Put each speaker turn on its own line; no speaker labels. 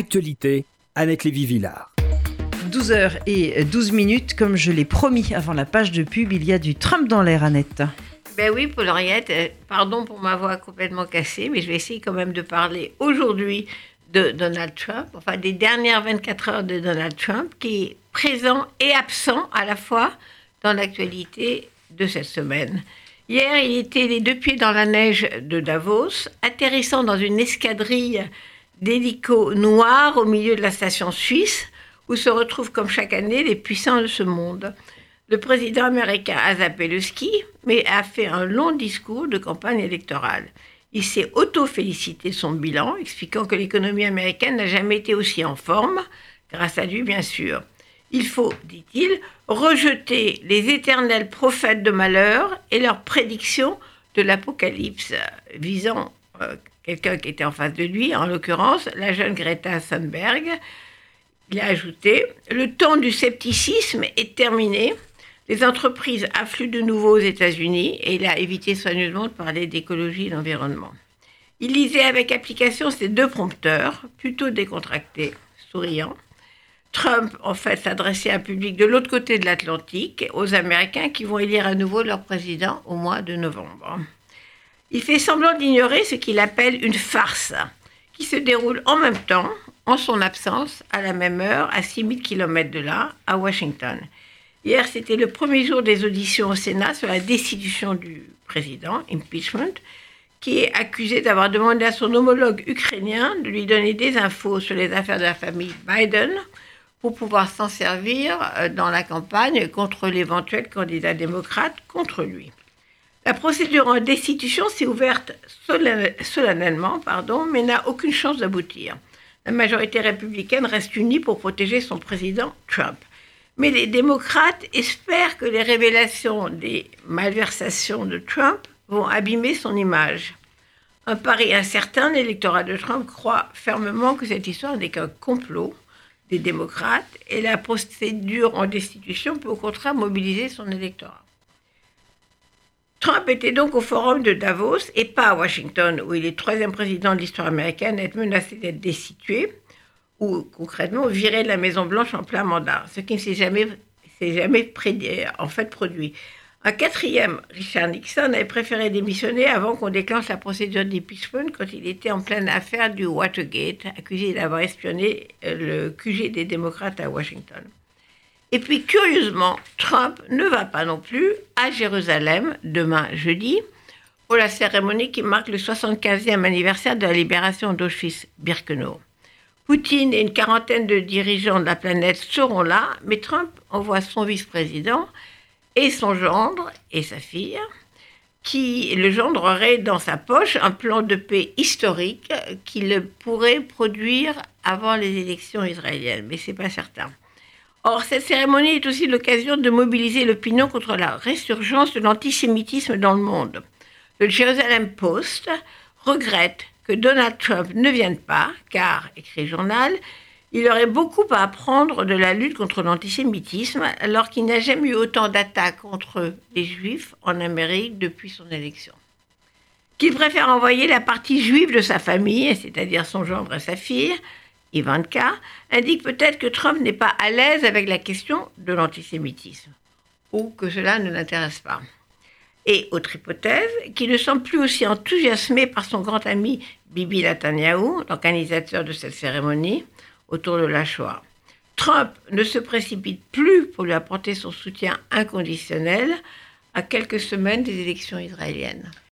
Actualité, Annette Lévy-Villard.
12h et 12 minutes, comme je l'ai promis avant la page de pub, il y a du Trump dans l'air, Annette.
Ben oui, Paul Henriette, euh, pardon pour ma voix complètement cassée, mais je vais essayer quand même de parler aujourd'hui de Donald Trump, enfin des dernières 24 heures de Donald Trump, qui est présent et absent à la fois dans l'actualité de cette semaine. Hier, il était les deux pieds dans la neige de Davos, atterrissant dans une escadrille d'hélicos noirs au milieu de la station suisse, où se retrouvent comme chaque année les puissants de ce monde. Le président américain a zappé le ski, mais a fait un long discours de campagne électorale. Il s'est auto-félicité son bilan, expliquant que l'économie américaine n'a jamais été aussi en forme, grâce à lui bien sûr. Il faut, dit-il, rejeter les éternels prophètes de malheur et leurs prédictions de l'apocalypse, visant quelqu'un qui était en face de lui, en l'occurrence la jeune Greta Thunberg. Il a ajouté Le temps du scepticisme est terminé. Les entreprises affluent de nouveau aux États-Unis et il a évité soigneusement de parler d'écologie et d'environnement. Il lisait avec application ces deux prompteurs, plutôt décontractés, souriants. Trump, en fait, s'adressait à un public de l'autre côté de l'Atlantique, aux Américains qui vont élire à nouveau leur président au mois de novembre. Il fait semblant d'ignorer ce qu'il appelle une farce, qui se déroule en même temps, en son absence, à la même heure, à 6000 km de là, à Washington. Hier, c'était le premier jour des auditions au Sénat sur la destitution du président, impeachment, qui est accusé d'avoir demandé à son homologue ukrainien de lui donner des infos sur les affaires de la famille Biden pour pouvoir s'en servir euh, dans la campagne contre l'éventuel candidat démocrate contre lui. La procédure en destitution s'est ouverte solennellement, pardon, mais n'a aucune chance d'aboutir. La majorité républicaine reste unie pour protéger son président Trump. Mais les démocrates espèrent que les révélations des malversations de Trump vont abîmer son image. Un pari incertain, l'électorat de Trump croit fermement que cette histoire n'est qu'un complot des démocrates et la procédure en destitution peut au contraire mobiliser son électorat. Trump était donc au forum de Davos et pas à Washington, où il est troisième président de l'histoire américaine à être menacé d'être destitué ou concrètement viré de la Maison-Blanche en plein mandat, ce qui ne s'est jamais, jamais en fait produit. Un quatrième, Richard Nixon, avait préféré démissionner avant qu'on déclenche la procédure d'impeachment quand il était en pleine affaire du Watergate, accusé d'avoir espionné euh, le QG des démocrates à Washington. Et puis, curieusement, Trump ne va pas non plus à Jérusalem demain jeudi pour la cérémonie qui marque le 75e anniversaire de la libération d'Auschwitz-Birkenau. Poutine et une quarantaine de dirigeants de la planète seront là, mais Trump envoie son vice-président et son gendre et sa fille, qui le gendre aurait dans sa poche un plan de paix historique qu'il pourrait produire avant les élections israéliennes, mais c'est pas certain. Or, cette cérémonie est aussi l'occasion de mobiliser l'opinion contre la résurgence de l'antisémitisme dans le monde. Le Jerusalem Post regrette que Donald Trump ne vienne pas, car, écrit le journal, il aurait beaucoup à apprendre de la lutte contre l'antisémitisme, alors qu'il n'a jamais eu autant d'attaques contre les juifs en Amérique depuis son élection. Qu'il préfère envoyer la partie juive de sa famille, c'est-à-dire son gendre et sa fille, Ivanka, indique peut-être que Trump n'est pas à l'aise avec la question de l'antisémitisme, ou que cela ne l'intéresse pas. Et autre hypothèse, qu'il ne semble plus aussi enthousiasmé par son grand ami Bibi Netanyahu, l'organisateur de cette cérémonie, autour de la Shoah. Trump ne se précipite plus pour lui apporter son soutien inconditionnel à quelques semaines des élections israéliennes.